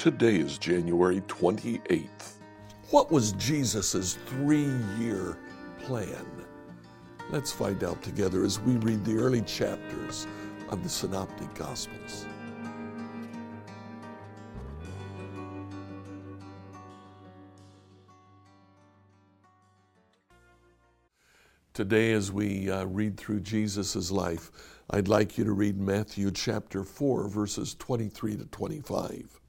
Today is January 28th. What was Jesus' three year plan? Let's find out together as we read the early chapters of the Synoptic Gospels. Today, as we uh, read through Jesus' life, I'd like you to read Matthew chapter 4, verses 23 to 25.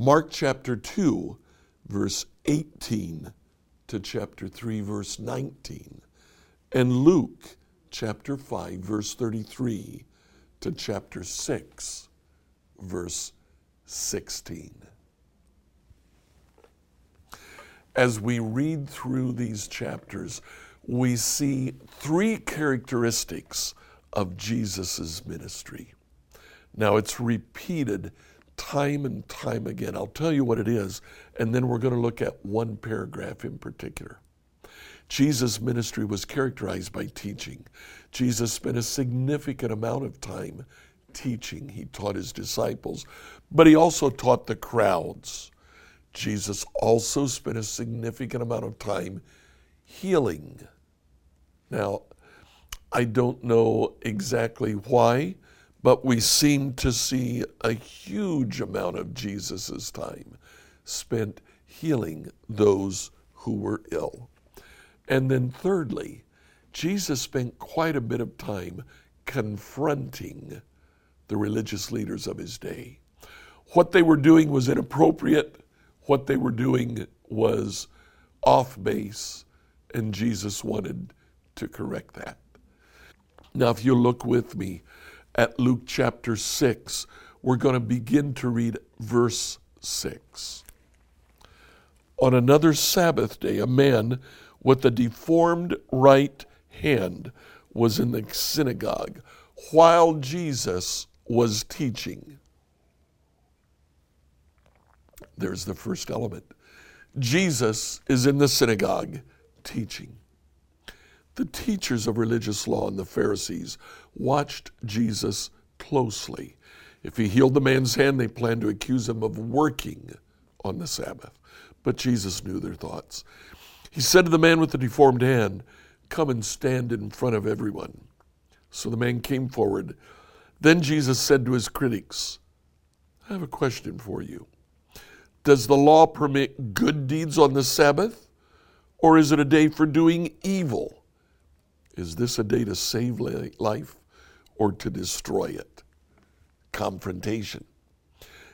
Mark chapter 2, verse 18 to chapter 3, verse 19, and Luke chapter 5, verse 33 to chapter 6, verse 16. As we read through these chapters, we see three characteristics of Jesus' ministry. Now, it's repeated time and time again. I'll tell you what it is, and then we're going to look at one paragraph in particular. Jesus' ministry was characterized by teaching. Jesus spent a significant amount of time teaching. He taught his disciples, but he also taught the crowds. Jesus also spent a significant amount of time healing. Now, I don't know exactly why but we seem to see a huge amount of Jesus' time spent healing those who were ill. And then, thirdly, Jesus spent quite a bit of time confronting the religious leaders of his day. What they were doing was inappropriate, what they were doing was off base, and Jesus wanted to correct that. Now, if you look with me at Luke chapter 6. We're going to begin to read verse 6. On another Sabbath day, a man with a deformed right hand was in the synagogue while Jesus was teaching. There's the first element. Jesus is in the synagogue teaching. The teachers of religious law and the Pharisees watched Jesus closely. If he healed the man's hand, they planned to accuse him of working on the Sabbath. But Jesus knew their thoughts. He said to the man with the deformed hand, Come and stand in front of everyone. So the man came forward. Then Jesus said to his critics, I have a question for you. Does the law permit good deeds on the Sabbath, or is it a day for doing evil? Is this a day to save life or to destroy it? Confrontation.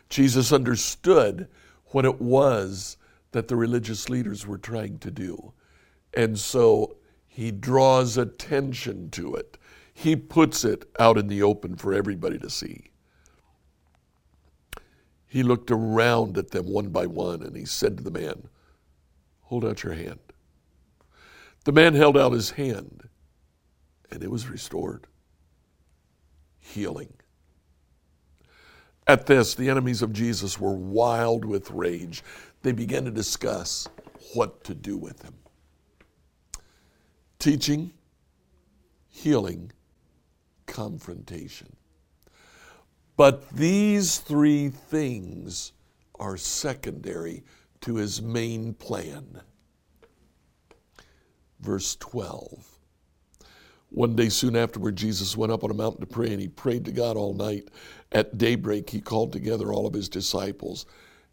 Jesus understood what it was that the religious leaders were trying to do. And so he draws attention to it. He puts it out in the open for everybody to see. He looked around at them one by one and he said to the man, Hold out your hand. The man held out his hand and it was restored. Healing. At this, the enemies of Jesus were wild with rage. They began to discuss what to do with him. Teaching, healing, confrontation. But these three things are secondary to his main plan. Verse 12 one day soon afterward, Jesus went up on a mountain to pray, and he prayed to God all night. At daybreak, he called together all of his disciples,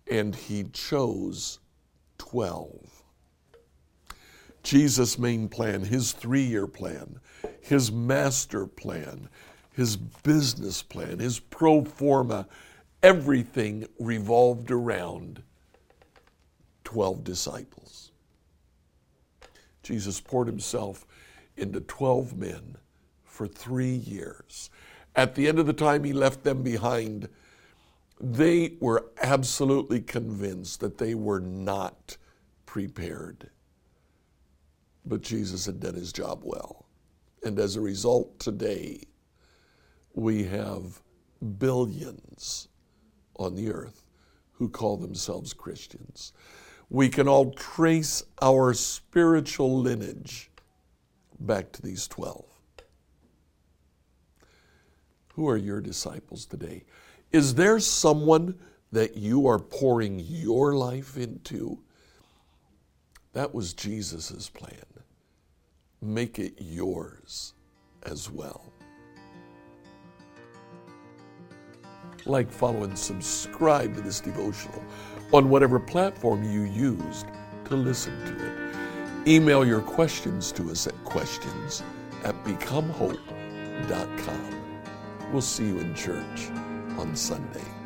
and he chose 12. Jesus' main plan, his three year plan, his master plan, his business plan, his pro forma, everything revolved around 12 disciples. Jesus poured himself into 12 men for three years. At the end of the time he left them behind, they were absolutely convinced that they were not prepared. But Jesus had done his job well. And as a result, today, we have billions on the earth who call themselves Christians. We can all trace our spiritual lineage back to these 12. Who are your disciples today? Is there someone that you are pouring your life into, that was Jesus' plan. Make it yours as well. Like, follow, and subscribe to this devotional on whatever platform you used to listen to it. Email your questions to us at questions at becomehope.com. We'll see you in church on Sunday.